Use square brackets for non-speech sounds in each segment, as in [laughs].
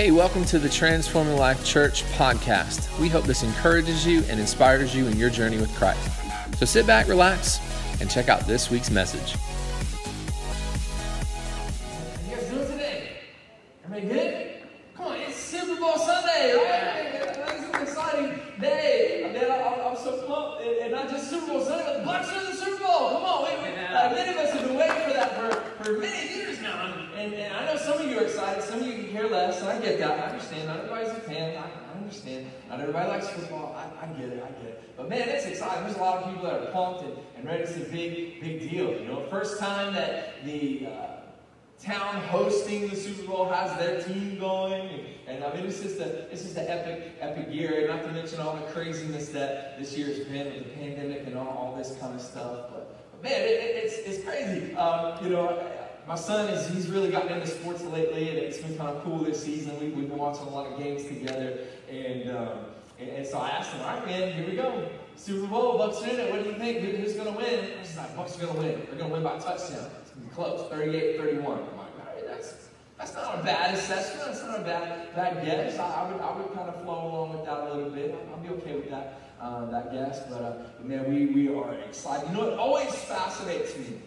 Hey, welcome to the Transforming Life Church podcast. We hope this encourages you and inspires you in your journey with Christ. So sit back, relax, and check out this week's message. All this stuff. But, but man, it, it, it's it's crazy. Um, you know. My son is he's really gotten into sports lately, and it's been kind of cool this season. We, we've been watching a lot of games together, and um, and, and so I asked him, all right, man, here we go. Super Bowl, Bucs in it. What do you think? Who- Who's going to win? Was like, Bucs are going to win. They're going to win by a touchdown. It's going to be close, 38-31. I'm like, all right, that's, that's not a bad assessment. That's not a bad, bad guess. I, I, would, I would kind of flow along with that a little bit. I'll be okay with that, uh, that guess. But, uh, man, we, we are excited. You know, it always fascinates me.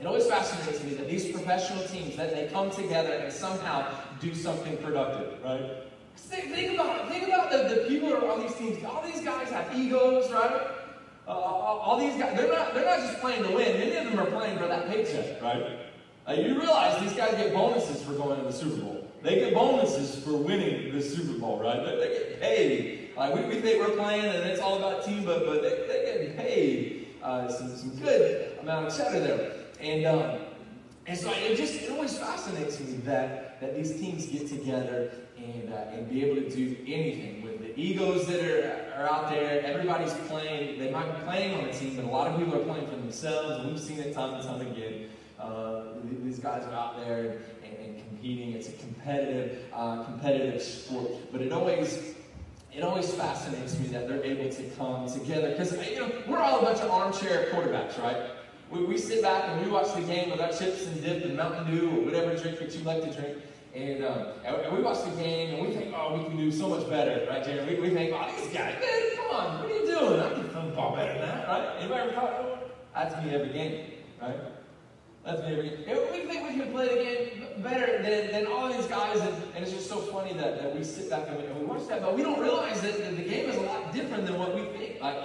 It always fascinates me that these professional teams, that they come together and somehow do something productive, right? Think, about. Think about the, the people who are on these teams. All these guys have egos, right? Uh, all, all these guys, they're not, they're not just playing to win. Many of them are playing for that paycheck, right? Uh, you realize these guys get bonuses for going to the Super Bowl. They get bonuses for winning the Super Bowl, right? They, they get paid. Like we, we think we're playing and it's all about team, but, but they, they get paid uh, some, some good amount of cheddar there. And, um, and so it just it always fascinates me that, that these teams get together and, uh, and be able to do anything with the egos that are, are out there. Everybody's playing. They might be playing on a team, but a lot of people are playing for themselves. We've seen it time and time again. Uh, these guys are out there and, and competing. It's a competitive, uh, competitive sport. But it always it always fascinates me that they're able to come together because you know we're all a bunch of armchair quarterbacks, right? We, we sit back and we watch the game with our chips and dip and Mountain Dew or whatever drink that you like to drink. And, um, and, we watch the game and we think, oh, we can do so much better, right, Jerry? We, we think, oh, these guys, man, come on, what are you doing? I can throw the ball better than that, right? Anybody ever thought, oh, that's me every game, right? That's me game. We think we can play the game better than, than all these guys, and, and it's just so funny that, that we sit back and we, and we watch that, but we don't realize that, that the game is a lot different than what we think. Like,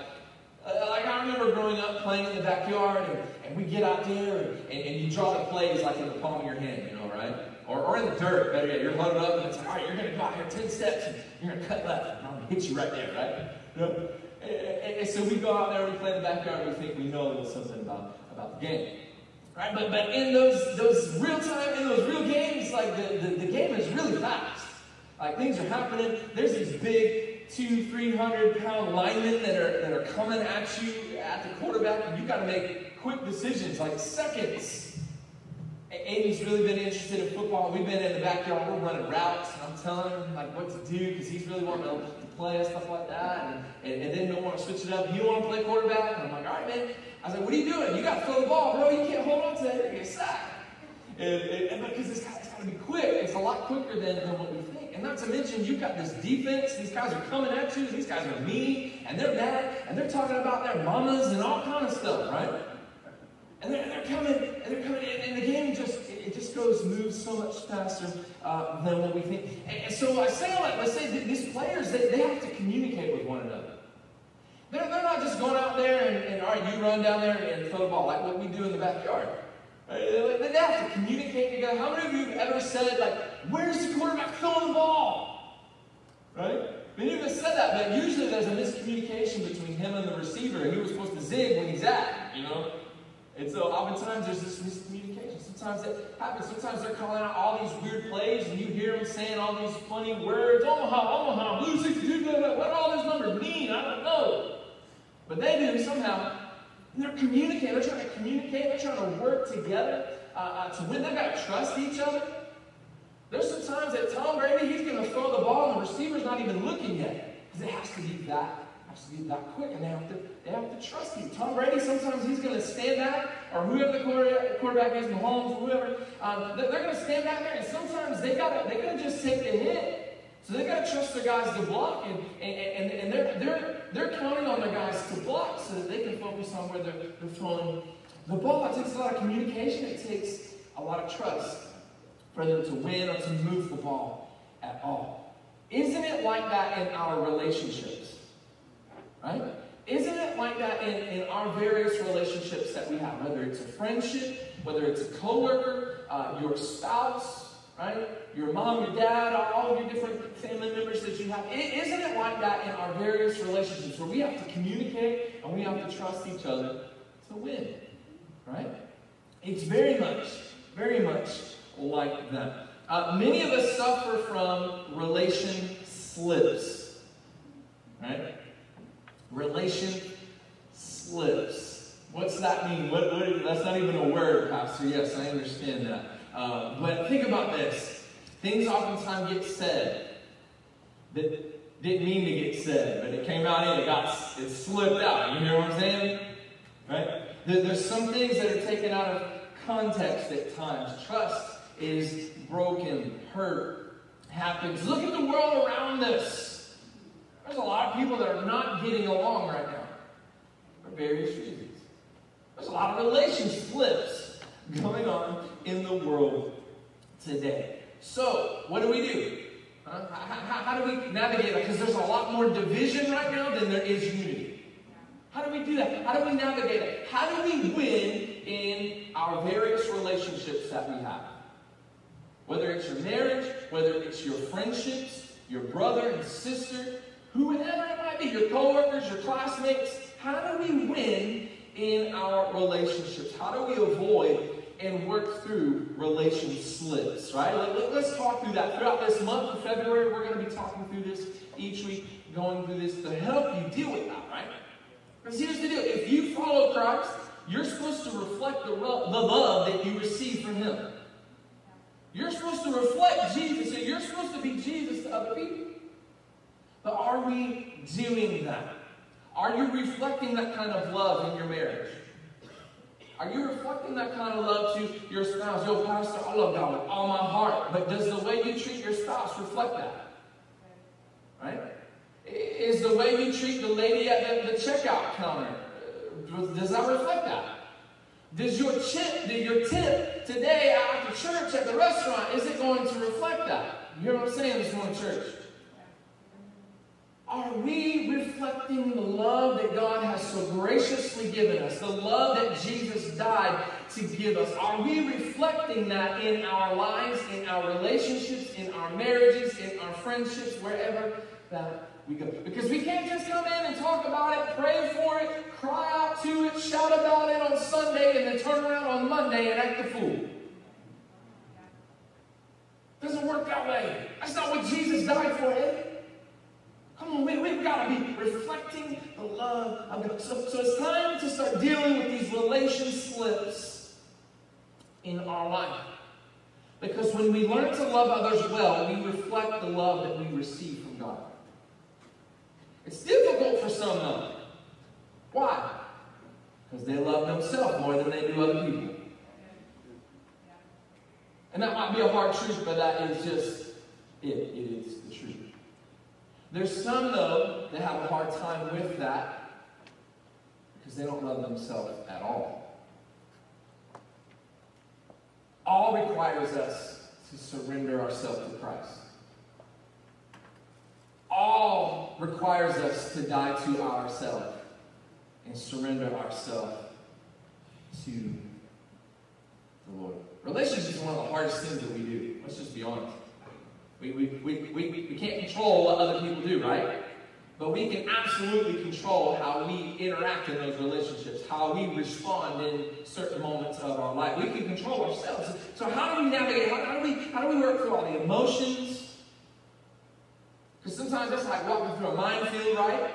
uh, like I remember growing up playing in the backyard, and, and we get out there, and, and, you draw the plays like in the palm of your hand, you know, right? Or, or in the dirt, better yet, you're loaded up, and it's like, all right, you're going to go out here 10 steps, and you're going to cut left, and I'm going to hit you right there, right? And so we go out there, we play in the backyard, we think we know a little something about, about the game. Right? But, but in those, those real time, in those real games, like the, the, the game is really fast. Like things are happening. There's these big two, three hundred pound linemen that are that are coming at you at the quarterback, and you got to make quick decisions, like seconds. A- Amy's really been interested in football. We've been in the backyard, we're running routes, and I'm telling him like what to do because he's really wanting to play and stuff like that. And, and, and then don't want to switch it up. You want to play quarterback? And I'm like, all right, man. I was like, what are you doing? You got to throw the ball, bro. You can't hold on to that. You're going to get sacked. And, because this guy's got to be quick. It's a lot quicker than, than what we think. And not to mention, you've got this defense. These guys are coming at you. These guys are mean, and they're mad, and they're talking about their mamas and all kind of stuff, right? And they're, they're coming, and they're coming, and, and the game just it, just goes moves so much faster uh, than what we think. And, so I say all that. Let's say that these players they, they have to communicate with one another. They're, they're not just going out there and, and, all right, you run down there and throw the ball like what we do in the backyard. Right? They they have to communicate together. How many of you have ever said, like, where's the quarterback throwing the ball? Right? Many of us said that, but usually there's a miscommunication between him and the receiver. And he was supposed to zig when he's at, you know? And so oftentimes there's this miscommunication. Sometimes it happens. Sometimes they're calling out all these weird plays, and you hear them saying all these funny words. Omaha, Omaha, Blue 62, blah, blah, what do all those numbers mean? I don't know. But they do somehow. And they're communicating. They're trying to communicate. They're trying to work together uh, uh, to win. They've got to trust each other. There's some times that Tom Brady, he's going to throw the ball and the receiver's not even looking yet. Because it has to be that that quick, and they have to they have to trust you. Tom Brady sometimes he's going to stand out, or whoever the quarterback is, Mahomes, whoever, um, they're going to stand out there, and sometimes they got they got to just take the hit. So they got to trust their guys to block, and, and, and, and they're, they're, they're counting on their guys to block so that they can focus on where they're, they're throwing the ball. It takes a lot of communication. It takes a lot of trust for them to win or to move the ball at all. Isn't it like that in our relationships? Right? Isn't it like that in, in our various relationships that we have? Whether it's a friendship, whether it's a coworker, uh, your spouse, right? Your mom, your dad, all of your different family members that you have. Isn't it like that in our various relationships where we have to communicate and we have to trust each other to win? Right? It's very much, very much like that. Uh, many of us suffer from relation slips. Right? Relation slips. What's that mean? What, what, that's not even a word, Pastor. Yes, I understand that. Uh, but think about this. Things oftentimes get said that didn't mean to get said, but it came out and it got it slipped out. You know what I'm saying? Right? There's some things that are taken out of context at times. Trust is broken, hurt, happens. Look at the world around us. There's a lot of people that are not getting along right now for various reasons. There's a lot of relationship flips going on in the world today. So, what do we do? Huh? How, how, how, do we navigate that? Because there's a lot more division right now than there is unity. How do we do that? How do we navigate it? How do we win in our various relationships that we have? Whether it's your marriage, whether it's your friendships, your brother and sister, whoever it might be, your coworkers, your classmates, how do we win in our relationships? How do we avoid and work through relation slips, right? Let, us talk through that. Throughout this month of February, we're going to be talking through this each week, going through this to help you deal with that, right? Because here's the deal if you follow Christ, you're supposed to reflect the, the love that you receive from Him. You're supposed to reflect Jesus, and you're supposed to be Jesus to other people. But are we doing that? Are you reflecting that kind of love in your marriage? Are you reflecting that kind of love to your spouse? Yo, Pastor, I love God with all my heart. But does the way you treat your spouse reflect that? Right? Is the way you treat the lady at the, the checkout counter, uh, does that reflect that? Does your tip, your tip today after church at the restaurant, is it going to reflect that? You hear what I'm saying this morning, church? Are we reflecting the love that God has so graciously given us? The love that Jesus died to give us? Are we reflecting that in our lives, in our relationships, in our marriages, in our friendships, wherever that we go? Because we can't just come in and talk about it, pray for it, cry out to it, shout about it on Sunday, and then turn around on Monday and act the fool. Doesn't work that way. That's not what Jesus died for, Eddie. Come on, we, we've got to be reflecting the love of God. So, so it's time to start dealing with these relation slips in our life. Because when we learn to love others well, we reflect the love that we receive from God. It's difficult for some, though. Why? Because they love themselves more than they do other people. And that might be a hard truth, but that is just it. It is the truth. There's some, though, that have a hard time with that because they don't love themselves at all. All requires us to surrender ourselves to Christ. All requires us to die to ourselves and surrender ourselves to the Lord. Relationships is one of the hardest things that we do. Let's just be honest. We, we, we, we, we can't control what other people do, right? But we can absolutely control how we interact in those relationships, how we respond in certain moments of our life. We can control ourselves. So how do we navigate? How, how do we how do we work through all the emotions? Because sometimes that's like walking through a minefield, right?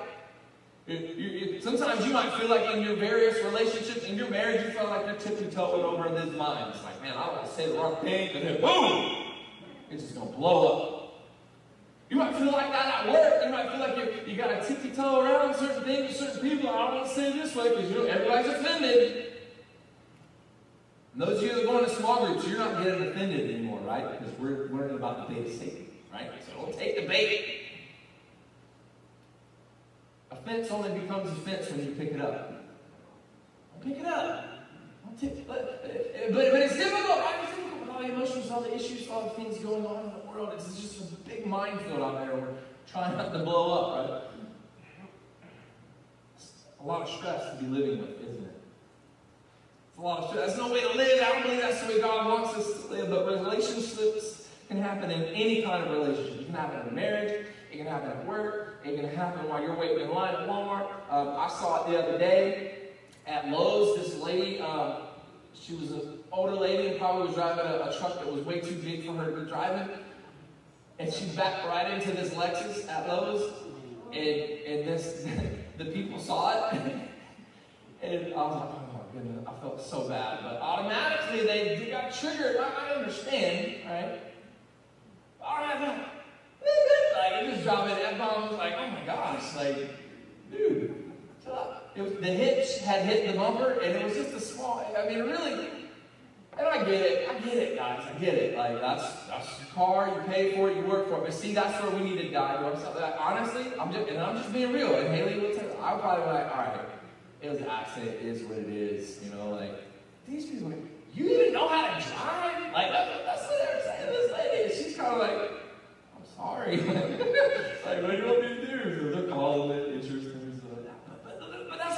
You, sometimes you might feel like in your various relationships, in your marriage, you feel like you're tippy toeing over this mine. It's like, man, I want to say the wrong thing, and then boom, it's just going to blow up. You might feel like that at work. You might feel like you, you got to tippy toe around certain things, certain people. I don't want to say it this way because you know everybody's offended. And those of you that are going to small groups, you're not getting offended anymore, right? Because we're learning about the Satan, right? So don't take the bait. Offense only becomes offense when you pick it up. Don't pick it up. But, but it's difficult, right? It's difficult with all the emotions, all the issues, all the things going on It's just a big minefield out there. We're trying not to blow up, right? It's a lot of stress to be living with, isn't it? It's a lot of stress. That's no way to live. I don't believe that's the way God wants us to live. But relationships can happen in any kind of relationship. It can happen in marriage. It can happen at work. It can happen while you're waiting in line at Walmart. Um, I saw it the other day at Lowe's. This lady, um, she was an older lady and probably was driving a, a, truck that was way too big for her to be driving. And she backed right into this Lexus at Lowe's. And, and this, [laughs] the people saw it. [laughs] and I was like, oh my goodness, I felt so bad. But automatically they, got triggered. I, I understand, right? All right. Like, it just dropped it. F bomb was like, oh my gosh, like, dude. It was, the hitch had hit the bumper, and it was just a small. I mean, really. And I get it. I get it, guys. I get it. Like that's that's your car. You pay for it. You work for it. But see, that's where we need to dive. Like, honestly, I'm just and I'm just being real. And Haley will tell. I'll probably be like, all right, it was an accident. It is what it is. You know, like these people. You even know how to drive? Like that's, that's what they're saying. This lady, she's kind of like, I'm sorry. [laughs] like, what do you want me to do? So they're calling it insurance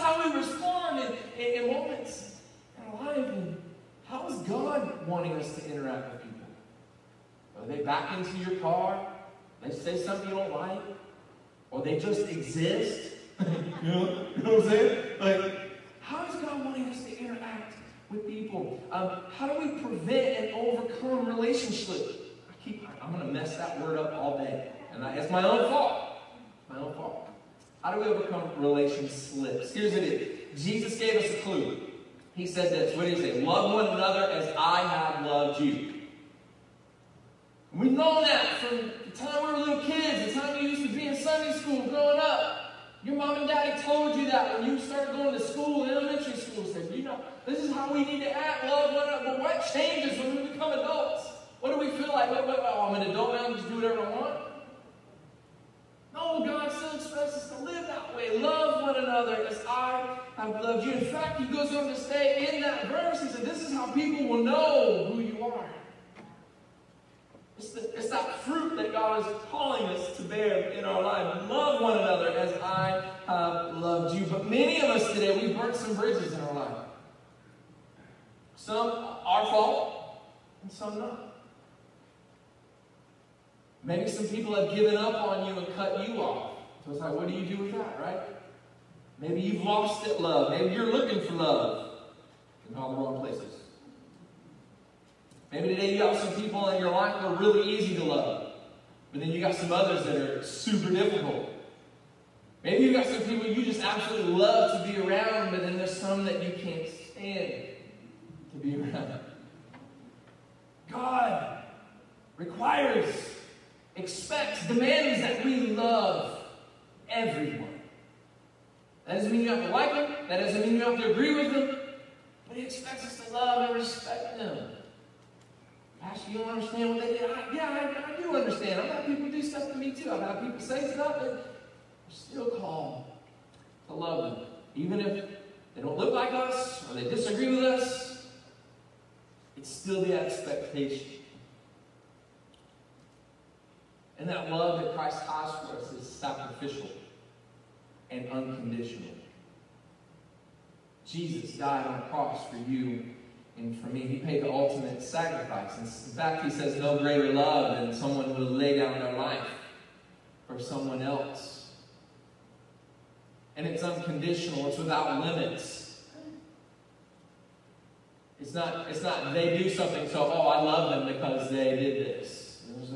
how we respond in, in, in moments in our life. And how is God wanting us to interact with people? Are they back into your car? They say something you don't like? Or they just exist? [laughs] you, know, you know what I'm saying? Like, how is God wanting us to interact with people? Um, how do we prevent and overcome relationship? I keep, I'm going to mess that word up all day. And I, it's my own fault. My own fault. How do we overcome relation slips? Here's it is. Jesus gave us a clue. He said this. What did he say? Love one another as I have loved you. We know that from the time we were little kids, the time you used to be in Sunday school growing up. Your mom and daddy told you that when you started going to school, elementary school, said, you know, this is how we need to act, love one another. But what changes when we become adults? What do we feel like? Oh, I'm an adult now, I just do whatever I want? No, God still expects us to live that way. Love one another as I have loved you. In fact, he goes on to say in that verse, he said, This is how people will know who you are. It's, the, it's that fruit that God is calling us to bear in our life. Love one another as I have loved you. But many of us today, we've burnt some bridges in our life. Some our fault, and some not. Maybe some people have given up on you and cut you off. So it's like, what do you do with that, right? Maybe you've lost it, love. Maybe you're looking for love in all the wrong places. Maybe today you got some people in your life that are really easy to love. But then you got some others that are super difficult. Maybe you got some people you just absolutely love to be around, but then there's some that you can't stand to be around. God requires expects, demands that we love everyone. That doesn't mean you have to like them. That doesn't mean you have to agree with them. But he expects us to love and respect them. Pastor, you don't understand what they did? I, yeah, I, I, do understand. I've had people do stuff to me too. I've had people say stuff, and we're still called to love them. Even if they don't look like us or they disagree with us, it's still the expectation. And that love that Christ has for us is sacrificial and unconditional. Jesus died on a cross for you and for me. He paid the ultimate sacrifice. In fact, he says no greater love than someone who will lay down their life for someone else. And it's unconditional, it's without limits. It's not, it's not they do something, so, oh, I love them because they did this. There's,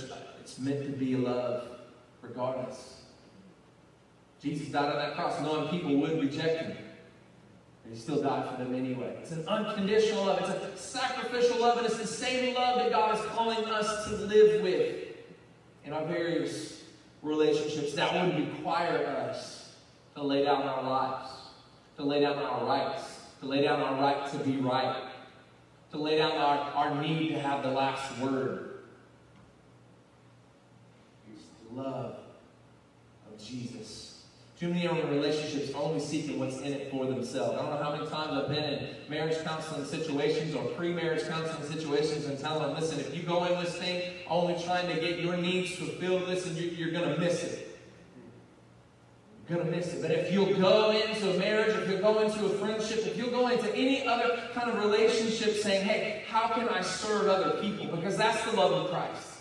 there's it's meant to be love regardless. Jesus died on that cross knowing people would reject him. But he still died for them anyway. It's an unconditional love. It's a sacrificial love. And it's the same love that God is calling us to live with in our various relationships that would require us to lay down our lives, to lay down our rights, to lay down our right to be right, to lay down our, our need to have the last word. It's the love of Jesus. Too many are in relationships only seeking what's in it for themselves. I don't know how many times I've been in marriage counseling situations or pre-marriage counseling situations and telling them, listen, if you go in this thing only trying to get your needs fulfilled, listen, you, you're going to miss it You're going to miss it. But if you'll go into a marriage, if you'll go into a friendship, if you'll go into any other kind of relationship saying, hey, how can I serve other people? Because that's the love of Christ.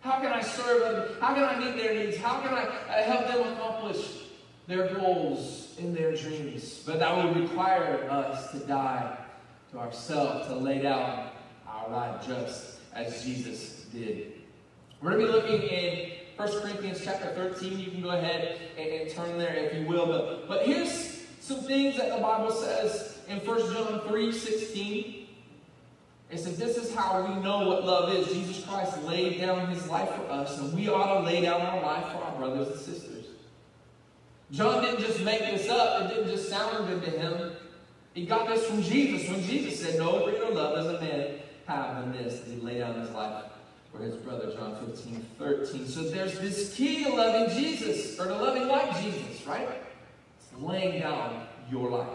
How can I serve them? How can I meet their needs? How can I uh, help them accomplish their goals in their dreams? But that would require us to die to ourselves, to lay down our life just as Jesus did. We're going to be looking in 1 Corinthians chapter 13. You can go ahead and, and turn there if you will. But, but here's some things that the Bible says in 1 John 3 16. It says, This is how we know what love is. Jesus Christ laid down his life for us, and we ought to lay down our life for our brothers and sisters. John didn't just make this up, it didn't just sound good to him. He got this from Jesus when Jesus said, No greater love does a man have than this, that he lay down his life for his brother, John 15, 13. So there's this key to loving Jesus, or to loving like Jesus, right? It's laying down your life.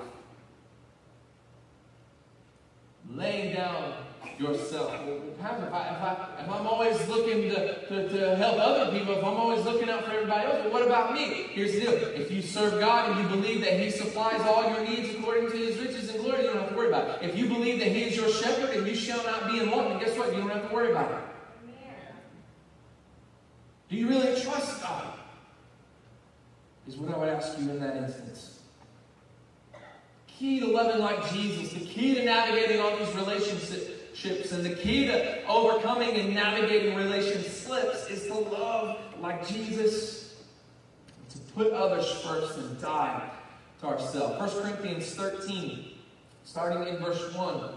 Laying down yourself. Pastor, if, I, if, I, I'm always looking to, to, to help other people, if I'm always looking out for everybody else, well, what about me? Here's the deal. If you serve God and you believe that He supplies all your needs according to His riches and glory, you don't have to worry about it. If you believe that He is your shepherd and you shall not be in want, then guess what? You don't have to worry about it. Do you really trust God? Is what I would ask you in that instance. The key to loving like Jesus, the key to navigating all these relationships, and the key to overcoming and navigating relationship slips is to love like Jesus, to put others first and die to ourselves. 1 Corinthians 13, starting in verse 1.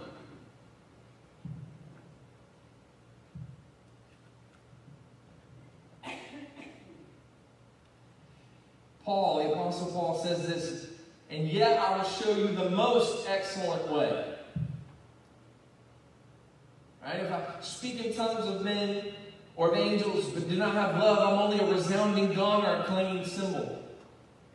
Paul, the Apostle Paul, says this, and yet I will show you the most excellent way. Right? If I speak in tongues of men or of angels, but do not have love, I'm only a resounding gong or a clanging cymbal.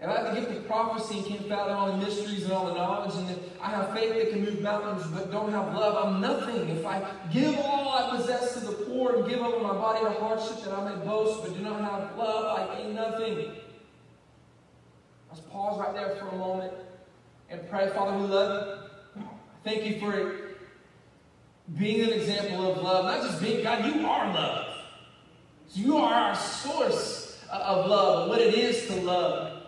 If I have the gift of prophecy and can't fathom all the mysteries and all the knowledge, and if I have faith that can move mountains but don't have love, I'm nothing. If I give all I possess to the poor and give over my body to hardship that I may boast but do not have love, I gain nothing. Let's pause right there for a moment and pray. Father, we love you. Thank you for being an example of love. Not just being, God, you are love. You are our source of love, what it is to love.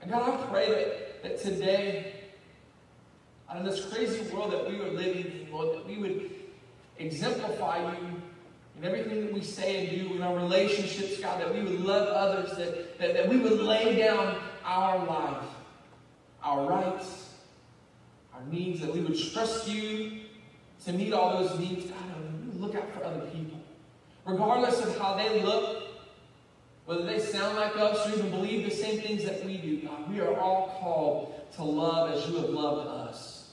And God, I pray that, that today, out of this crazy world that we are living in, Lord, that we would exemplify you in everything that we say and do in our relationships, God, that we would love others, that, that, that we would lay down our life, our rights, our needs, that we would trust you to meet all those needs. God, look out for other people. Regardless of how they look, whether they sound like us or even believe the same things that we do, God, we are all called to love as you have loved us.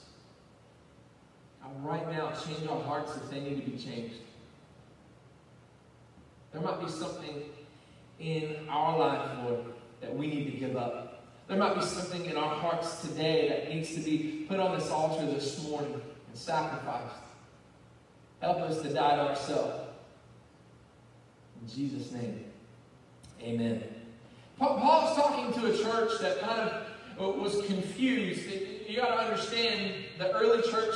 God, right now, change our hearts if they need to be changed. There might be something in our life, Lord, that we need to give up. There might be something in our hearts today that needs to be put on this altar this morning and sacrificed. Help us to die to ourselves. In Jesus' name, amen. Paul is talking to a church that kind of uh, was confused. You got to understand the early church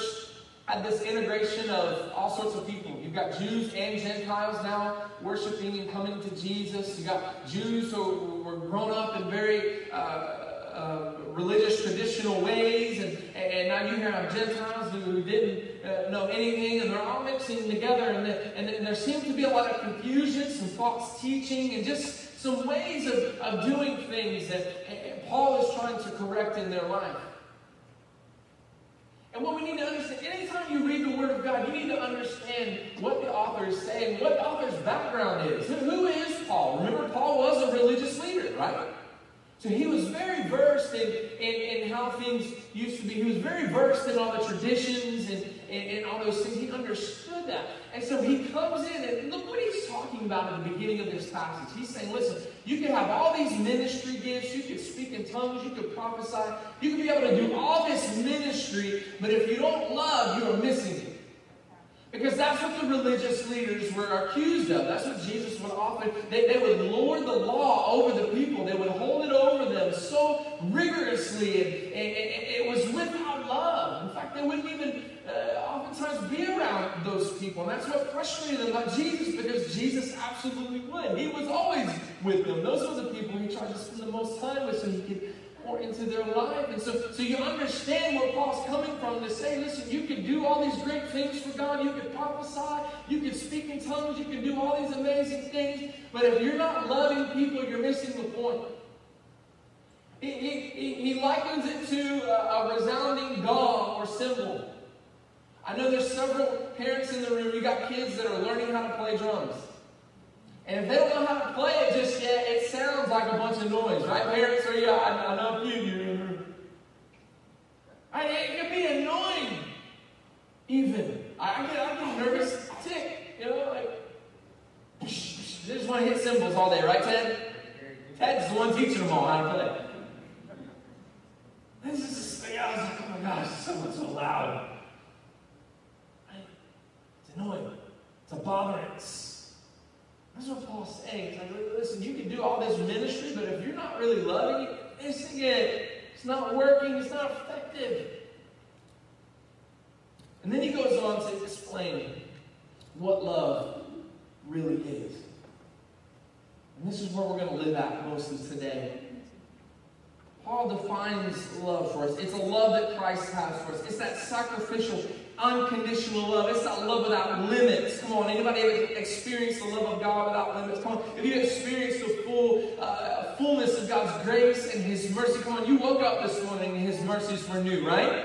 had this integration of all sorts of people. You've got Jews and Gentiles now worshiping and coming to Jesus. You've got Jews who were grown up in very uh, uh, religious, traditional ways, and, and now you have Gentiles who didn't uh, know anything, and they're all mixing together, and, the, and there seems to be a lot of confusion, some false teaching, and just some ways of, of doing things that Paul is trying to correct in their life. And what we need to understand, anytime you read the Word of God, you need to understand what the author is saying, what the author's background is. Who is Paul? Remember, Paul was a religious leader, right? So he was very versed in, in, in, how things used to be. He was very versed in all the traditions and, and, and, all those things. He understood that. And so he comes in and look what he's talking about at the beginning of this passage. He's saying, listen, you can have all these ministry gifts. You could speak in tongues. You could prophesy. You could be able to do all this ministry. But if you don't love, you are missing it. Because that's what the religious leaders were accused of. That's what Jesus would often, they, they would lord the law over the people. They would hold it over them so rigorously, and, and, and it was without love. In fact, they wouldn't even uh, oftentimes be around those people. And that's what frustrated them about Jesus, because Jesus absolutely would. He was always with them. Those were the people he tried to spend the most time with so he could pour into their life. And so, so you understand where Paul's coming from to say, listen, you can do all these great things for God. You can prophesy. You can speak in tongues. You can do all these amazing things. But if you're not loving people, you're missing the point. He, he, he likens it to a, a resounding gong or cymbal. I know there's several parents in the room. You got kids that are learning how to play drums. And if they don't know how to play it just yet, it sounds like a bunch of noise, right? Parents are, yeah, I, I know you do. I, it can be annoying, even. I, I, get, I get nervous, tick, you know, like, they just want to hit cymbals all day, right, Ted? Ted's the one teaching them all how to play. This is thing. I was like, oh my gosh, someone's so loud. It's annoying. It's a botherance. That's what Paul's saying. It's like, listen, you can do all this ministry, but if you're not really loving it, missing it, it's not working, it's not effective. And then he goes on to explain what love really is. And this is where we're going to live at most of today. Paul defines love for us. It's a love that Christ has for us. It's that sacrificial, unconditional love. It's that love without limits. Come on, anybody ever experienced the love of God without limits? Come on, if you experienced the full uh, fullness of God's grace and His mercy, come on, you woke up this morning and His mercies were new, right?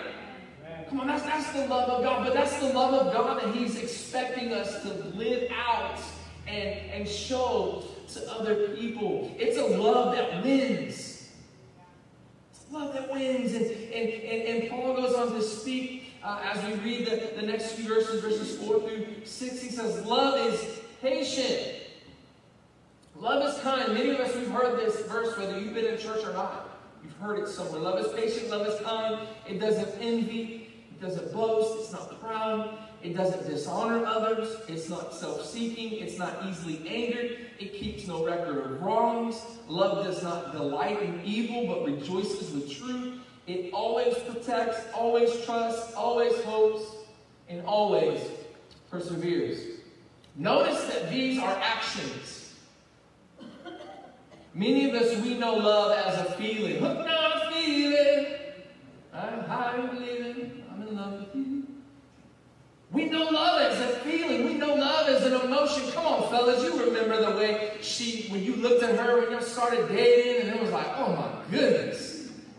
Come on, that's, that's the love of God, but that's the love of God that He's expecting us to live out and, and show to other people. It's a love that wins It's love that wins. And, and, and, and Paul goes on to speak uh, as we read the, the next few verses, verses 4 through 6. He says, Love is patient. Love is kind. Many of us, we've heard this verse, whether you've been in church or not. You've heard it somewhere. Love is patient. Love is kind. It doesn't envy. It doesn't boast. It's not proud. It doesn't dishonor others. It's not self seeking. It's not easily angered. It keeps no record of wrongs. Love does not delight in evil, but rejoices with truth. It always protects, always trusts, always hopes, and always perseveres. Notice that these are actions. Many of us, we know love as a feeling. Hooked on a feeling. I'm high believing. I'm in love with you. We know love as a feeling. We know love as an emotion. Come on, fellas, you remember the way she, when you looked at her when you started dating, and it was like, oh my goodness,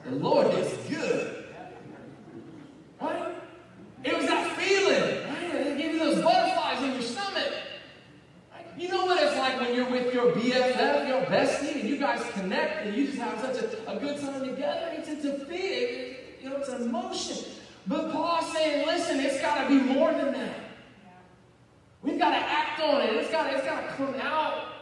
the Lord is good. Right? It was that feeling. Right? It gave you those butterflies in your stomach. Right? You know what it's like when you're with your BFF, your bestie, and you guys connect, and you just have such a, a good time together. It's, it's a feeling. You know, it's an emotion. But Paul's saying, listen, it's got to be more than that. We've got to act on it. It's got, it's got to come out.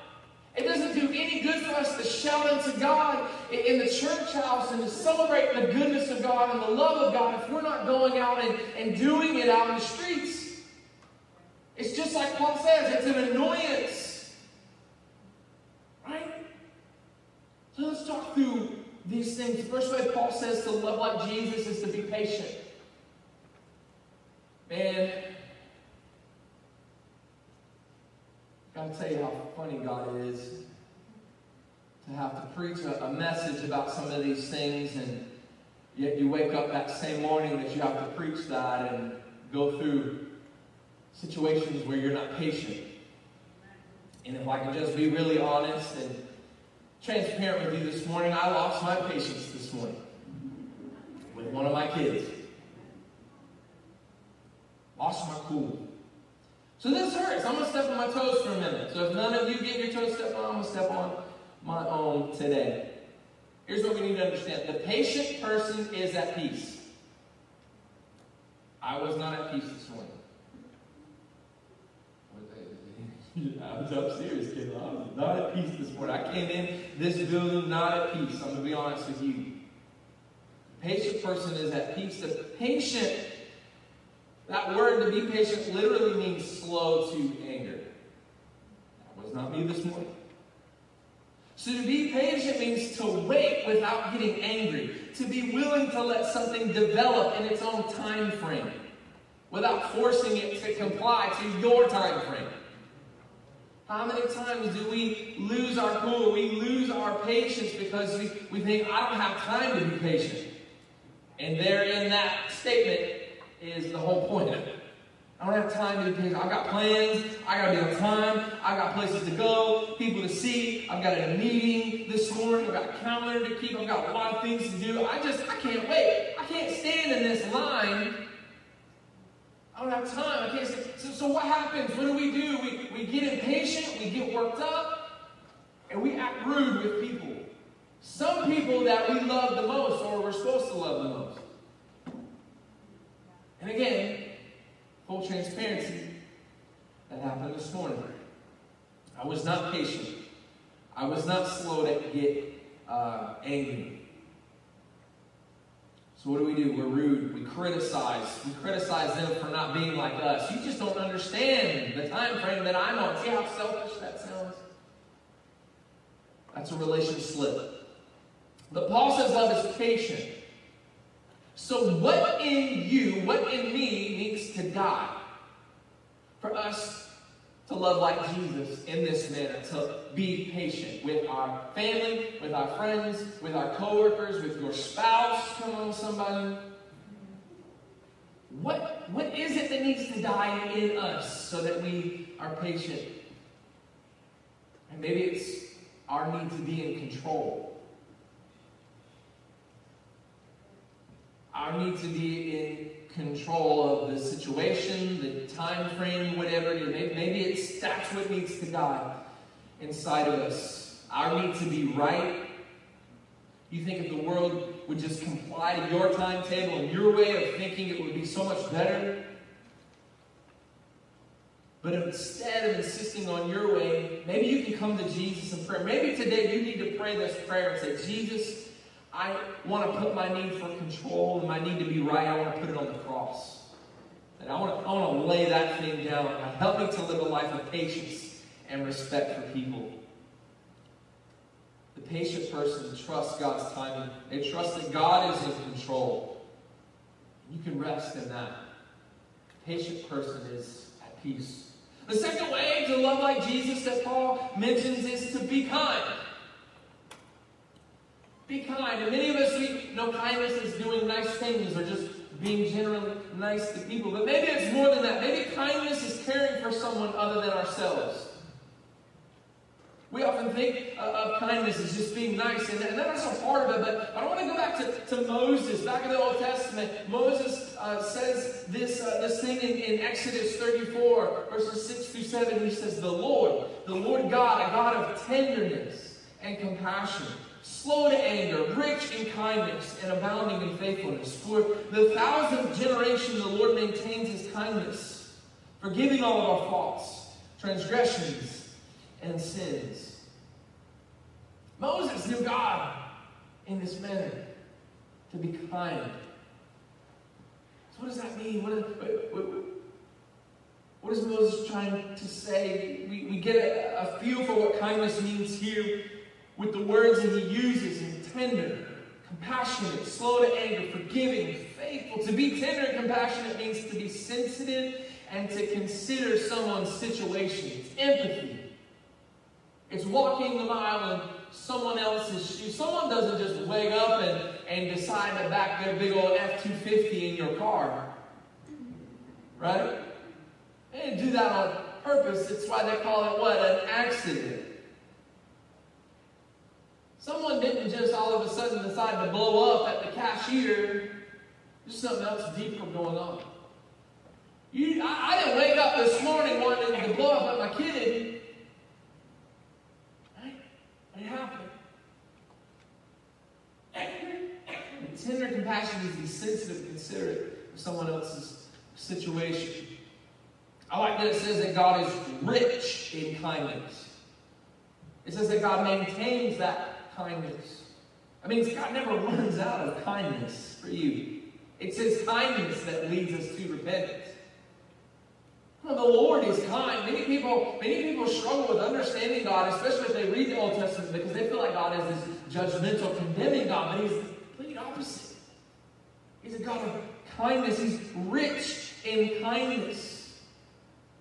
It doesn't do any good for us to shout unto God in the church house and to celebrate the goodness of God and the love of God if we're not going out and, and doing it out in the streets. It's just like Paul says, it's an annoyance. Right? So let's talk through these things. First way Paul says to love like Jesus is to be patient. Man, gotta tell you how funny God is to have to preach a, a, message about some of these things, and yet you wake up that same morning that you have to preach that and go through situations where you're not patient. And if I can just be really honest and transparent with you this morning, I lost my patience this morning with one of my kids. lost my cool. So this hurts. I'm going to step on my toes for a minute. So if none of you get your toes stepped on, I'm going to step on my own today. Here's what we need to understand the patient person is at peace. I was not at peace this morning. [laughs] I was upstairs, kid. I was not at peace this morning. I came in this building not at peace. I'm going to be honest with you. The patient person is at peace. The patient, that word to be patient literally means slow to anger. That was not me this morning. So to be patient means to wait without getting angry, to be willing to let something develop in its own time frame without forcing it to comply to your time frame. How many times do we lose our cool? We lose our patience because we, we think, I don't have time to be patient. And there in that statement is the whole point of it. I don't have time to be. I've got plans. I got to be on time. I've got places to go, people to see. I've got a meeting this morning. I've got a calendar to keep. I've got a lot of things to do. I just, I can't wait. I can't stand in this line I don't have time. I can't say. So, so what happens? What do we do? We, we get impatient, we get worked up, and we act rude with people. Some people that we love the most, or we're supposed to love the most. And again, full transparency, that happened this morning. I was not patient. I was not slow to get uh, angry. So what do we do? We're rude. We criticize. We criticize them for not being like us. You just don't understand the time frame that I'm on. See how selfish that sounds? That's a relation slip. But Paul says love is patient. So what in you, what in me needs to die for us to love like Jesus in this manner, to be patient with our family, with our friends, with our coworkers, with your spouse. Come on, somebody. What, what is it that needs to die in us so that we are patient? And maybe it's our need to be in control. Our need to be in control of the situation, the time frame, whatever it is. Maybe, maybe it's that's what needs to die inside of us. Our need to be right. You think if the world would just comply to your timetable and your way of thinking, it would be so much better. But instead of insisting on your way, maybe you can come to Jesus in prayer. Maybe today you need to pray this prayer and say, Jesus, I want to put my need for control and my need to be right, I want to put it on the cross. And I want to, I want to lay that thing down. Help me to live a life of patience and respect for people. The patient person trusts God's timing. They trust that God is in control. You can rest in that. The patient person is at peace. The second way to love like Jesus that Paul mentions is to be kind. Be kind. And many of us, we know kindness is doing nice things or just being generally nice to people. But maybe it's more than that. Maybe kindness is caring for someone other than ourselves. We often think of kindness as just being nice, and, that's a part of it. But I want to go back to, to Moses, back in the Old Testament. Moses uh, says this, uh, this thing in, in Exodus 34, verses 6 through 7. He says, The Lord, the Lord God, a God of tenderness and compassion slow to anger, rich in kindness, and abounding in faithfulness. For the thousandth generation, the Lord maintains his kindness, forgiving all of our faults, transgressions, and sins. Moses knew God in this manner to be kind. So, what does that mean? What, what, what is Moses trying to say? We, we get a, a feel for what kindness means here with the words that he uses in tender, compassionate, slow to anger, forgiving, faithful. To be tender and compassionate means to be sensitive and to consider someone's situation. It's empathy. It's walking the mile in someone else's shoes. Someone doesn't just wake up and, and decide to back their big old F-250 in your car. Right? They didn't do that on purpose. It's why they call it what? An accident. Someone didn't just all of a sudden decide to blow up at the cashier. There's something else deeper going on. You, I, I didn't wake up this morning wanting to blow up at my kid. Right? It happened. Tender compassion is be sensitive considerate of someone else's situation. I like that it says that God is rich in kindness. It says that God maintains that kindness. I mean, God never runs out of kindness for you. It's His kindness that leads us to repentance. Well, the Lord is kind. Many people, many people struggle with understanding God, especially if they read the Old Testament, because they feel like God is this judgmental, condemning God, but He's the complete opposite. He's a God of kindness. He's rich in kindness.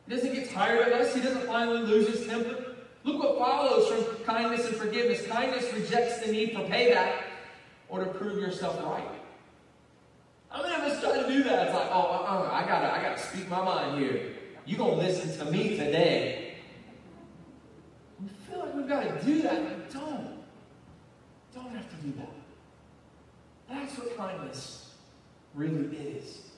He doesn't get tired of us. He doesn't finally lose his temper. Look what follows from kindness and forgiveness. Kindness rejects the need for payback or to prove yourself right. How many of us try to do that? It's like, oh, uh, uh, I gotta, I gotta speak my mind here. You gonna listen to me today? We feel like we've got to do that, but don't. Don't have to do that. That's what kindness really is.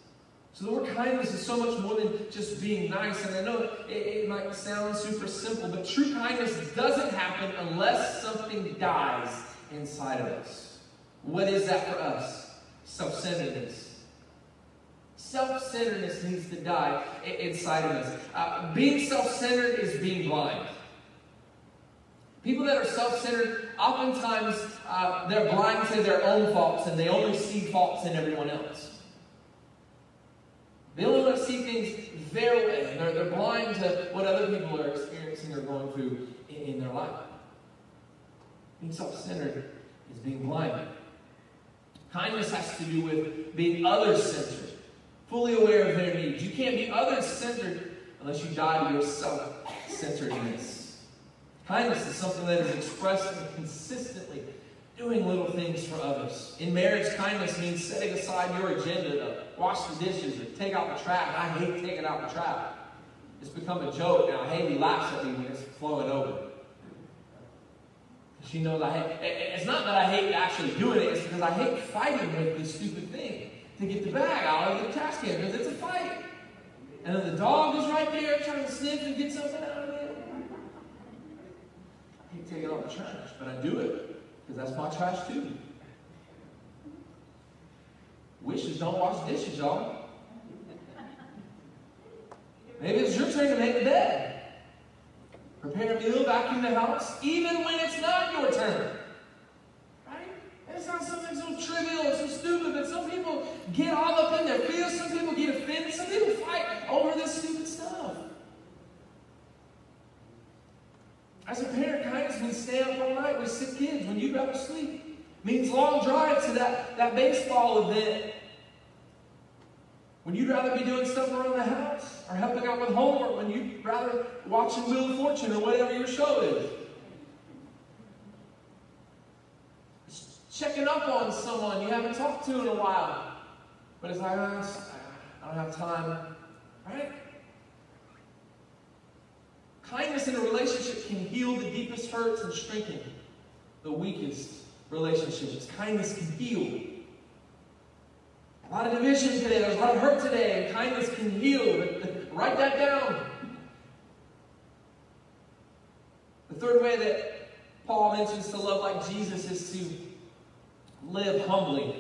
So the word kindness is so much more than just being nice. And I know it, it, might sound super simple, but true kindness doesn't happen unless something dies inside of us. What is that for us? Self-centeredness. Self-centeredness needs to die inside of us. Uh, being self-centered is being blind. People that are self-centered, oftentimes uh, they're blind to their own faults and they only see faults in everyone else. They only want to see things their way. They're, they're blind to what other people are experiencing or going through in, in their life. Being self-centered is being blind. Kindness has to do with being other-centered fully aware of their needs. You can't be other centered unless you die to your self centeredness. Kindness is something that is expressed and consistently doing little things for others. In marriage, kindness means setting aside your agenda to wash the dishes or take out the trash. I hate taking out the trash. It's become a joke now. Haley laughs at me when it's flowing over. She knows I hate. It's not that I hate actually doing it. It's because I hate fighting with this stupid thing to get the bag out of the trash can because it's a fight. And then the dog is right there trying to sniff and get something out of it. I hate taking out the trash, but I do it because that's my trash too. Wishes don't wash dishes, y'all. Maybe it's your turn to make the bed. Prepare a meal, vacuum the house, even when it's not your turn. Right? It's not something so trivial or so stupid, but some people get all up in their feels. Some people get offended. Some people fight over this stupid stuff. As a parent, kindness means stay up all night with sick kids when you'd rather sleep. Means long drives to that, that baseball event when you'd rather be doing stuff around the house or helping out with homework when you'd rather watching Wheel of Fortune or whatever your show is. checking up on someone you haven't talked to in a while. But it's like, oh, I don't have time. Right? Kindness in a relationship can heal the deepest hurts and strengthen the weakest relationships. Kindness can heal. A lot of division today, there's a lot of hurt today, and kindness can heal. [laughs] Write that down. The third way that Paul mentions to love like Jesus is to live humbly.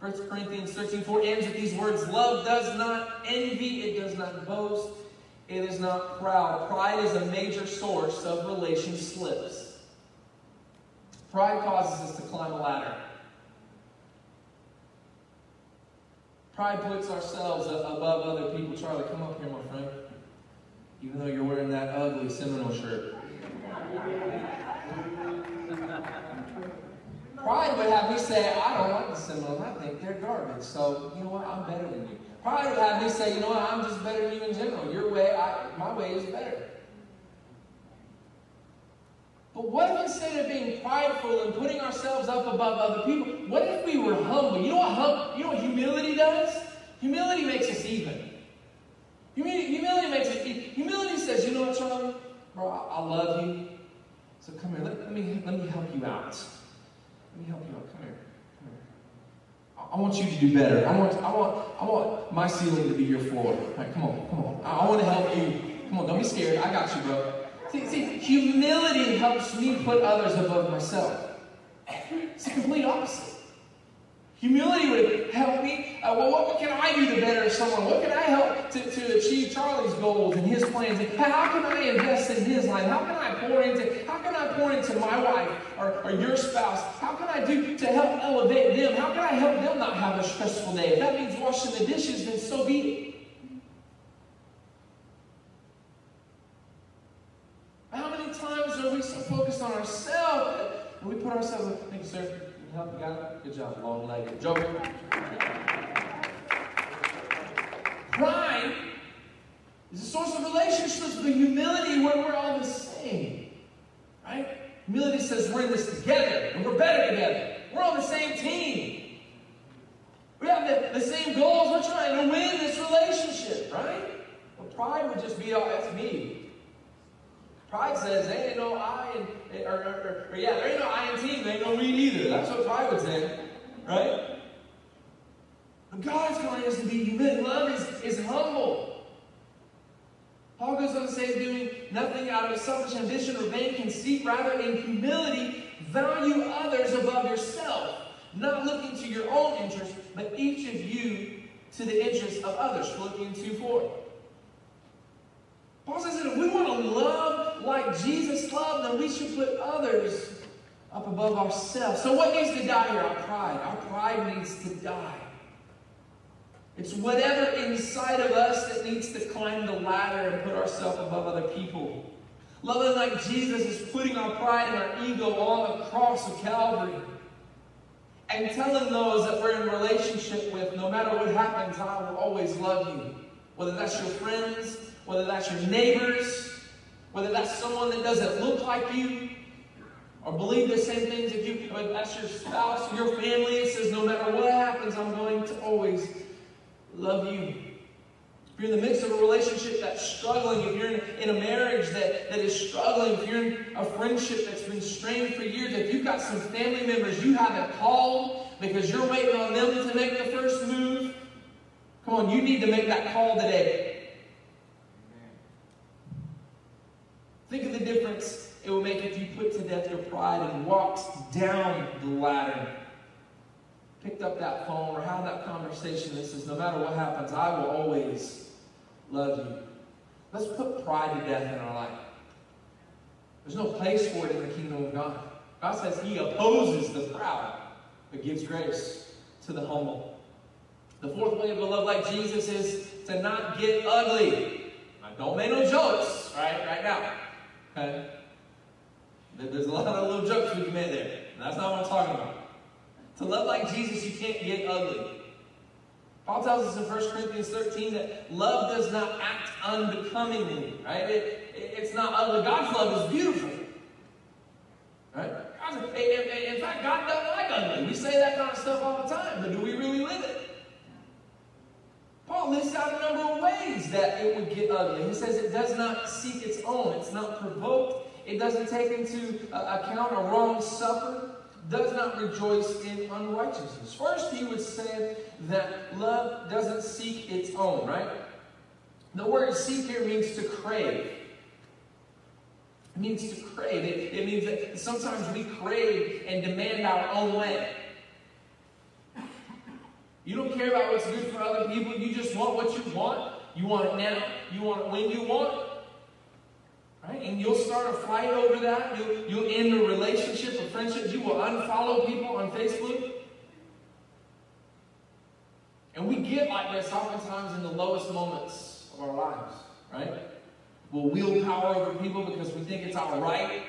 1 Corinthians 13 4 ends with these words Love does not envy, it does not boast, it is not proud. Pride is a major source of relation slips. Pride causes us to climb a ladder. Pride puts ourselves above other people. Charlie, come up here, my friend. Even though you're wearing that ugly Seminole shirt. Pride would have me say, I don't like the Seminoles. I think they're garbage. So, you know what? I'm better than you. Pride would have me say, you know what? I'm just better than you in general. Your way, I, my way is better. But what if instead of being prideful and putting ourselves up above other people, what if we were humble? You know what, hum, you know what humility does? Humility makes us even. Humility, makes us even. Humility says, you know what, Charlie? Bro, I, I love you. So come here, let, let, me, let me help you out. Let me help you out. Come here. I want you to do better. I want, I want, I want my ceiling to be your floor. Right, come on, come on. I, I want to help you. Come on, don't be scared. I got you, bro. See, see, humility helps me put others above myself. It's the complete opposite. Humility would help me. Uh, well, what, what, can I do to better someone? What can I help to, to achieve Charlie's goals and his plans? How can I invest in his life? How can I pour into? How can I pour into my wife or, or your spouse? How can I do to help elevate them? How can I help them not have a stressful day? If that means washing the dishes, then so be it. How many times are we so focused on ourselves and we put ourselves? Thank you, sir help you got it? Good job, long legged. Joker. Pride is a source of relationships, but humility, where we're all the same. Right? Humility says we're in this together, and we're better together. We're on the same team. We have the, the same goals. We're trying to win this relationship, right? But pride would just be, oh, that's me. Pride says, there ain't no I and, or, or, or, yeah, there ain't no I and team, there ain't no me either. That's what pride would say, right? But God's calling us to be humble. Love is, is humble. Paul goes on to say, doing nothing out of selfish ambition or vain conceit, rather in humility, value others above yourself, not looking to your own interest, but each of you to the interest of others. Philippians 2 4. Paul says that if we want to love like Jesus loved, then we should put others up above ourselves. So what needs to die here? Our pride. Our pride needs to die. It's whatever inside of us that needs to climb the ladder and put ourselves above other people. Loving like Jesus is putting our pride and our ego on the cross of Calvary. And telling those that we're in relationship with, no matter what happens, I will always love you. Whether that's your friends, whether that's your neighbors, whether that's someone that doesn't look like you or believe the same things as you, whether that's your spouse your family, it says, no matter what happens, I'm going to always love you. If you're in the midst of a relationship that's struggling, if you're in, a marriage that, that is struggling, if you're in a friendship that's been strained for years, if you've got some family members you haven't called because you're waiting on them to make the first move, come on, you need to make that call today. Think of the difference it will make if you put to death your pride and walked down the ladder, picked up that phone, or had that conversation that says, No matter what happens, I will always love you. Let's put pride to death in our life. There's no place for it in the kingdom of God. God says He opposes the proud, but gives grace to the humble. The fourth way to love like Jesus is to not get ugly. Now, don't make no jokes, right? Right now. Okay? There's a lot of little jokes we can make there. That's not what I'm talking about. To love like Jesus, you can't get ugly. Paul tells us in 1 Corinthians 13 that love does not act unbecomingly, right? It, it, it's not ugly. God's love is beautiful. Right? in fact, God doesn't like ugly. We say that kind of stuff all the time, but do we really live it? Paul lists out a number of ways that it would get ugly. He says it does not seek its own, it's not provoked, it doesn't take into uh, account a wrong suffered, does not rejoice in unrighteousness. First, he would say that love doesn't seek its own, right? The word seek here means to crave. It means to crave. It, it means that sometimes we crave and demand our own way. You don't care about what's good for other people. You just want what you want. You want it now. You want it when you want. Right? And you'll start a fight over that. You'll, you'll end a relationship, a friendship. You will unfollow people on Facebook. And we get like this oftentimes in the lowest moments of our lives, right? We'll wield power over people because we think it's our right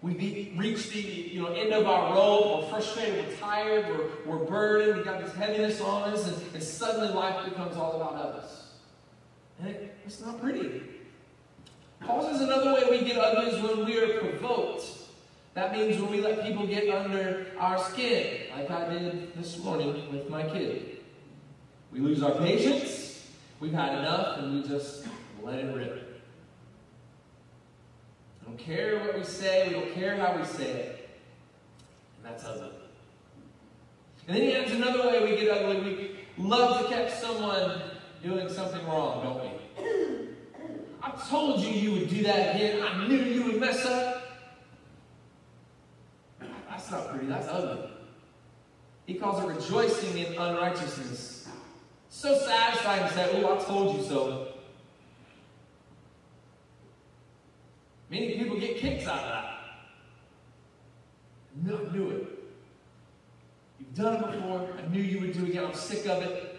we be, reach the you know, end of our rope, we're frustrated, we're tired, we're, we're burdened, we got this heaviness on us, and, and suddenly life becomes all about us. And it, it's not pretty. Paul says another way we get ugly is when we are provoked. That means when we let people get under our skin, like I did this morning with my kid. We lose our patience, we've had enough, and we just let it rip We don't care what we say, we don't care how we say it. And that's ugly. And then he adds another way we get ugly. We love to catch someone doing something wrong, don't we? I told you you would do that again. I knew you would mess up. That's not pretty. That's ugly. He calls it rejoicing in unrighteousness. So satisfying to say, Oh, I told you so. Many people get kicks out of that. No, I knew it. You've done it before. I knew you would do it again. I'm sick of it.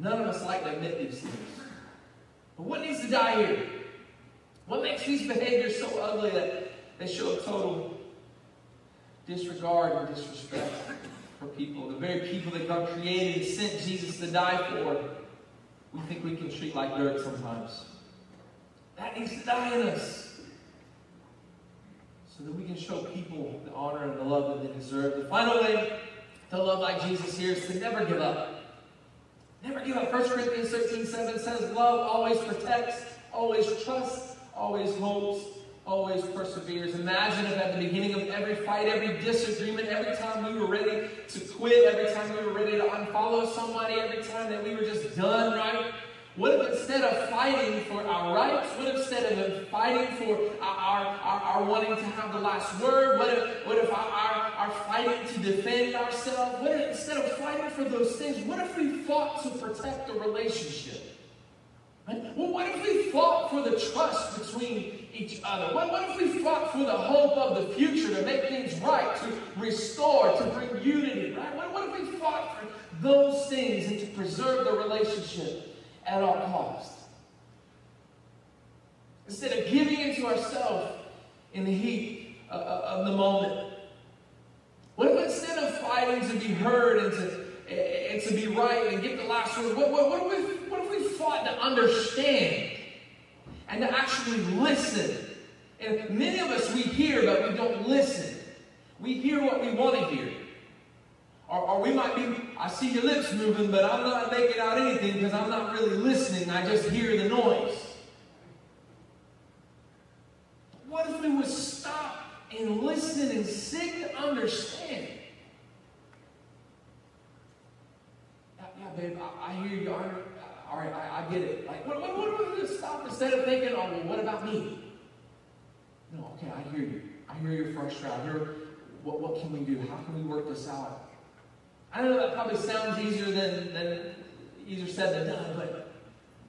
None of us like to admit these things. But what needs to die here? What makes these behaviors so ugly that they show a total disregard and disrespect for people? The very people that God created and sent Jesus to die for, we think we can treat like dirt sometimes. That needs to die in us so that we can show people the honor and the love that they deserve. The final way to love like Jesus here is to never give up. Never give up. 1 Corinthians 13 7 says, Love always protects, always trusts, always hopes, always perseveres. Imagine if at the beginning of every fight, every disagreement, every time we were ready to quit, every time we were ready to unfollow somebody, every time that we were just done, right? What if instead of fighting for our rights, what if instead of fighting for our, our, wanting to have the last word, what if, what if our, our, fighting to defend ourselves, what if instead of fighting for those things, what if we fought to protect the relationship? Right? Well, what if we fought for the trust between each other? What, what if we fought for the hope of the future to make things right, to restore, to bring unity, right? What, what if we fought for those things and to preserve the relationship? at all cost. Instead of giving into ourselves in the heat of the moment. What if instead of fighting to be heard and to, and to be right and get the last word, what, what, what, if we, what if we fought to understand and to actually listen? And many of us, we hear, but we don't listen. We hear what we want to hear. Or, or we might be, I see your lips moving, but I'm not making out anything because I'm not really listening. I just hear the noise. What if we would stop and listen and seek to understand? Yeah, babe, I, I hear you. I, all right, I, I, get it. Like, what, what, what if we just stop instead of thinking, oh, well, what about me? No, okay, I hear you. I hear you're frustrated. I hear what, what can we do? How can we work this out? I know that probably sounds easier than, than easier said than done, but,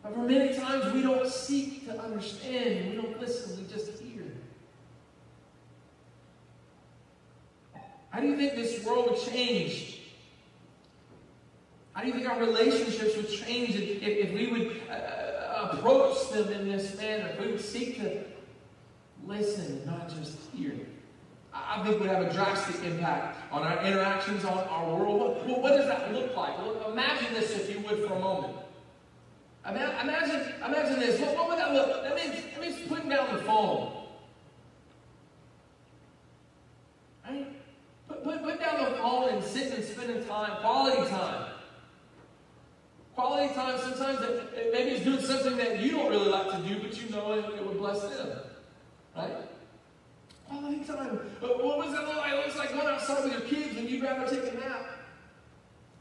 but for many times we don't seek to understand, we don't listen, we just hear. How do you think this world would change? How do you think our relationships would change if, if we would uh, approach them in this manner? If we would seek to listen and not just hear? I think would have a drastic impact on our interactions, on our world. What, what does that look like? Imagine this, if you would, for a moment. Imagine, imagine this. What, what would that look? That means, that means putting down the phone. Right? Put, put, down the phone and sit and spending time, quality time. Quality time, sometimes it, it, maybe it's doing something that you don't really like to do, but you know it, it would bless them. Right? Quality time. What was look like? It looks like going outside with your kids when you'd rather take a nap.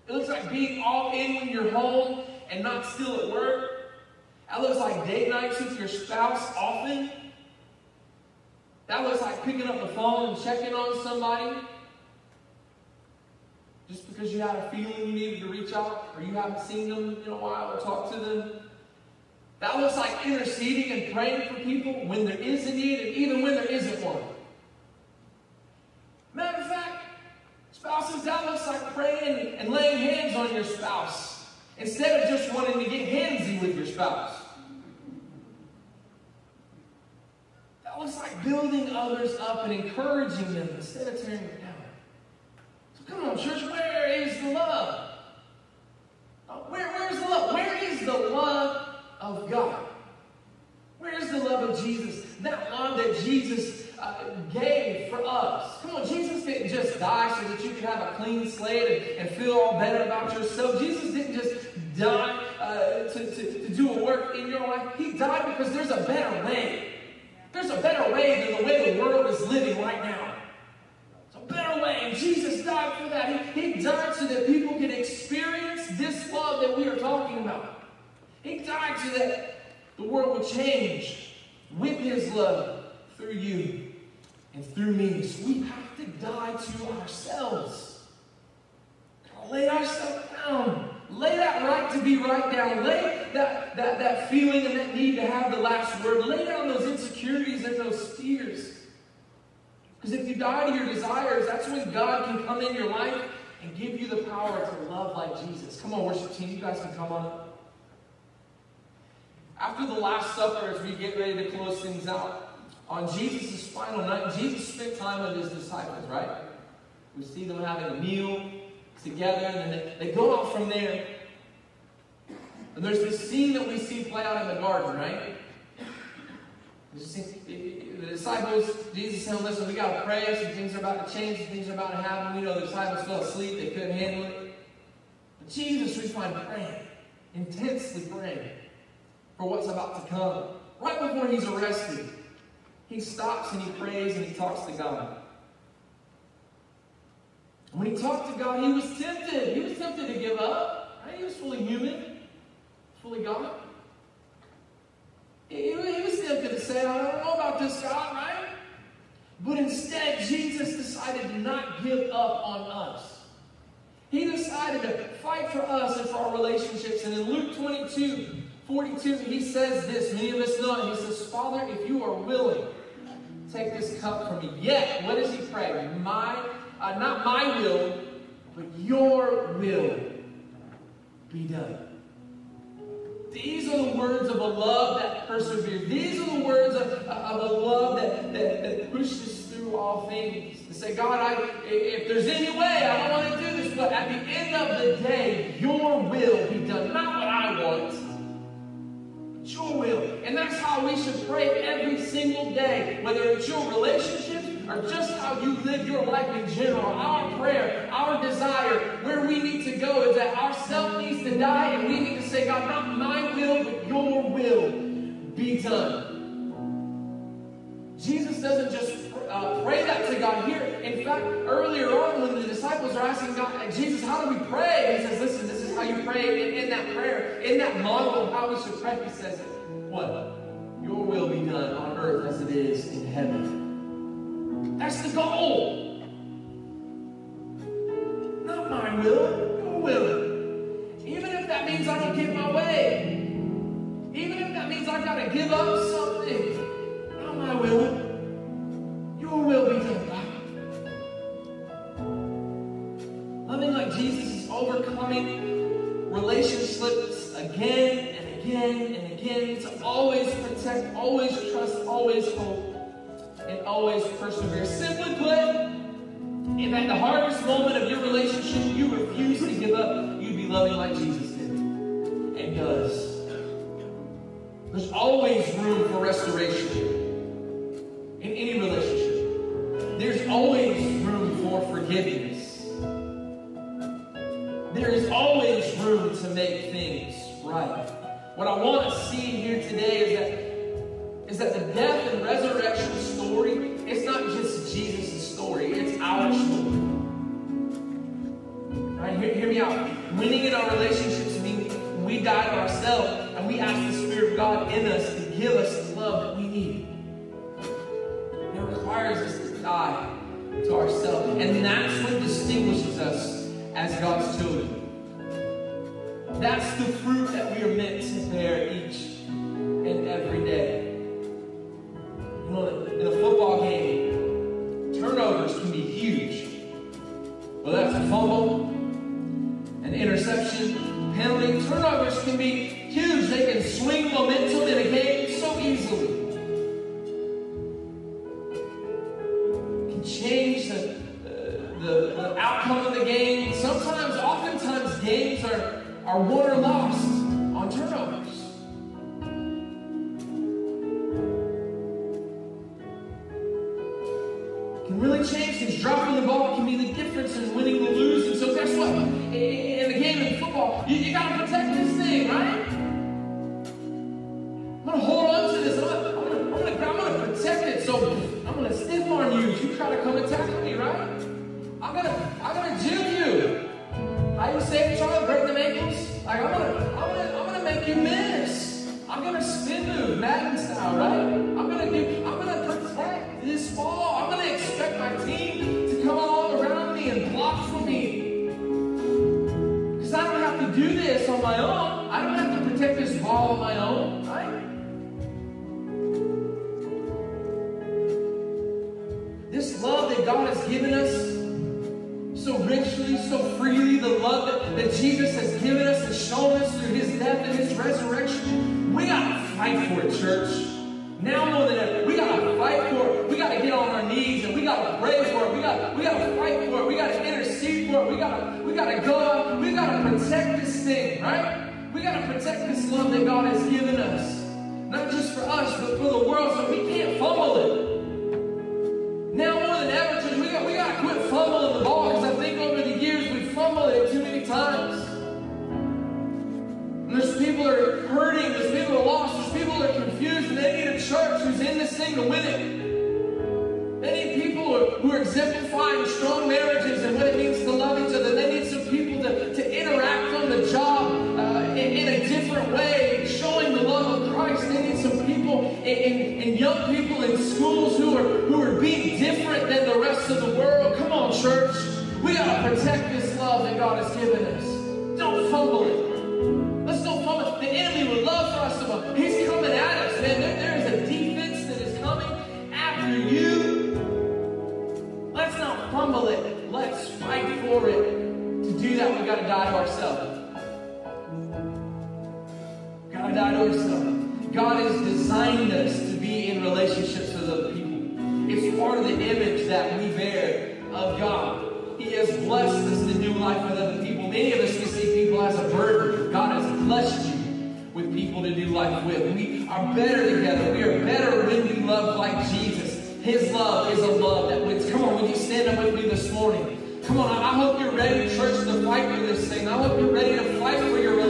It looks like being all in when you're home and not still at work. That looks like date nights with your spouse often. That looks like picking up the phone and checking on somebody just because you had a feeling you needed to reach out or you haven't seen them in a while or talked to them. That looks like interceding and praying for people when there is a need and even when there isn't one. Matter of fact, spouses, that looks like praying and laying hands on your spouse instead of just wanting to get handsy with your spouse. That looks like building others up and encouraging them instead of tearing them come on, church, where is the love? Uh, where, where's the love? Where is the love of God? Where is the love of Jesus? That love that Jesus uh, gave for us. Come on, Jesus didn't just die so that you could have a clean slate and, and feel all better about yourself. Jesus didn't just die uh, to, to, to do a work in your life. He died because there's a better way. There's a better way than the way the world is living right now. It's a and Jesus died for that. He, he died so that people could experience this love that we are talking about. He died so that the world would change with his love through you and through me. So we have to die to ourselves. Lay ourselves down. Lay that right to be right down. Lay that, that, that feeling and that need to have the last word. Lay down those insecurities and those fears. Because if you die to your desires, that's when God can come in your life and give you the power to love like Jesus. Come on, worship team, you guys can come on up. After the Last Supper, as we get ready to close things out, on Jesus' final night, Jesus spent time with his disciples, right? We see them having a meal together, and then they, go out from there. And there's this scene that we see play out in the garden, right? The disciples, Jesus said, listen, we got to pray. Some things are about to change. Some things are about to happen. We know the disciples fell asleep. They couldn't handle it. But Jesus, we find praying, intensely praying for what's about to come. Right before he's arrested, he stops and he prays and he talks to God. When he talked to God, he was tempted. He was tempted to give up. Right? He was fully human, fully God. He, he I don't know about this God, right? But instead, Jesus decided to not give up on us. He decided to fight for us and for our relationships. And in Luke 22, 42, he says this. Many of us know it. He says, Father, if you are willing, take this cup from me. Yet, what does he pray? My, uh, not my will, but your will be done. These are the words of a love that perseveres. These are the words of, of a love that, that, that pushes through all things. To say, God, I, if there's any way, I don't want to do this, but at the end of the day, your will be done. Not what I want, but your will. And that's how we should pray every single day, whether it's your relationships or just how you live your life in general. Our prayer, our desire, where we need to go is that our self needs to die and we need to say, God, not my will, but your will be done. Jesus doesn't just uh, pray that to God here. In fact, earlier on, when the disciples are asking God, Jesus, how do we pray? He says, listen, this is how you pray. In, in that prayer, in that model of how we should pray, he says, what? Your will be done on earth as it is in heaven. That's the goal. Not my will, your will. Even if that means I don't get my way. Even if that means I gotta give up something. Not my will. Your will be done, God. Loving like Jesus is overcoming relationships again and again and again to always protect, always trust, always hope, always persevere. Simply put, if at the hardest moment of your relationship you refuse to give up, you'd be loving like Jesus did and does. There's always room for restoration in any relationship. There's always room for forgiveness. There is always room to make things right. What I want to see here today is that, that the death and resurrection story, it's not just Jesus' story, it's our story. Right? hear, hear me out. Winning in our relationships means we die to ourselves and we ask the Spirit of God in us to give us the love that we need. It requires us to die to ourselves. And that's what distinguishes us as God's children. That's the fruit that we are meant to bear Whether Can really change things. Dropping the ball can be the difference in winning or losing. So guess what? In the game of football, you, you gotta protect this thing, right? I'm gonna hold on to this. I'm gonna, I'm gonna, I'm I'm protect it. So I'm gonna stiff on you. You try to come attack me, right? I, I'm gonna, I'm gonna gym you. How you say it, Charlie? Break them ankles? Like I'm gonna, I'm gonna, I'm gonna make you miss. I'm gonna spin move, Madden style, right? I'm gonna do, I'm gonna protect this ball. This on my own. I don't have to protect this ball on my own, right? This love that God has given us so richly, so freely, the love that, that Jesus has given us and shown us through his death and his resurrection, we gotta fight for it, church. Now more than ever, we gotta fight for it. We gotta get on our knees and we gotta pray for it. We gotta, we gotta fight for it. We gotta intercede for it. We gotta, we gotta go out. We gotta protect this thing, right? We gotta protect this love that God has given us. Not just for us, but for the world, so we can't fumble it. Now more than ever, church, we got, we got to quit fumbling the ball because I think over the years we've fumbled it too many times. And there's people that are hurting, there's people that are lost, there's people that are confused, and they need a church who's in this thing to win it. They need people who are, who are exemplifying strong marriages and what it means to love each other. They need and, young people in schools who are who are being different than the rest of the world. Come on, church. We gotta protect this love that God has given us. Don't fumble it. With. We are better together. We are better when we love like Jesus. His love is a love that wins. Come on, will you stand up with me this morning? Come on, I hope you're ready, church, to fight for this thing. I hope you're ready to fight for your relationships.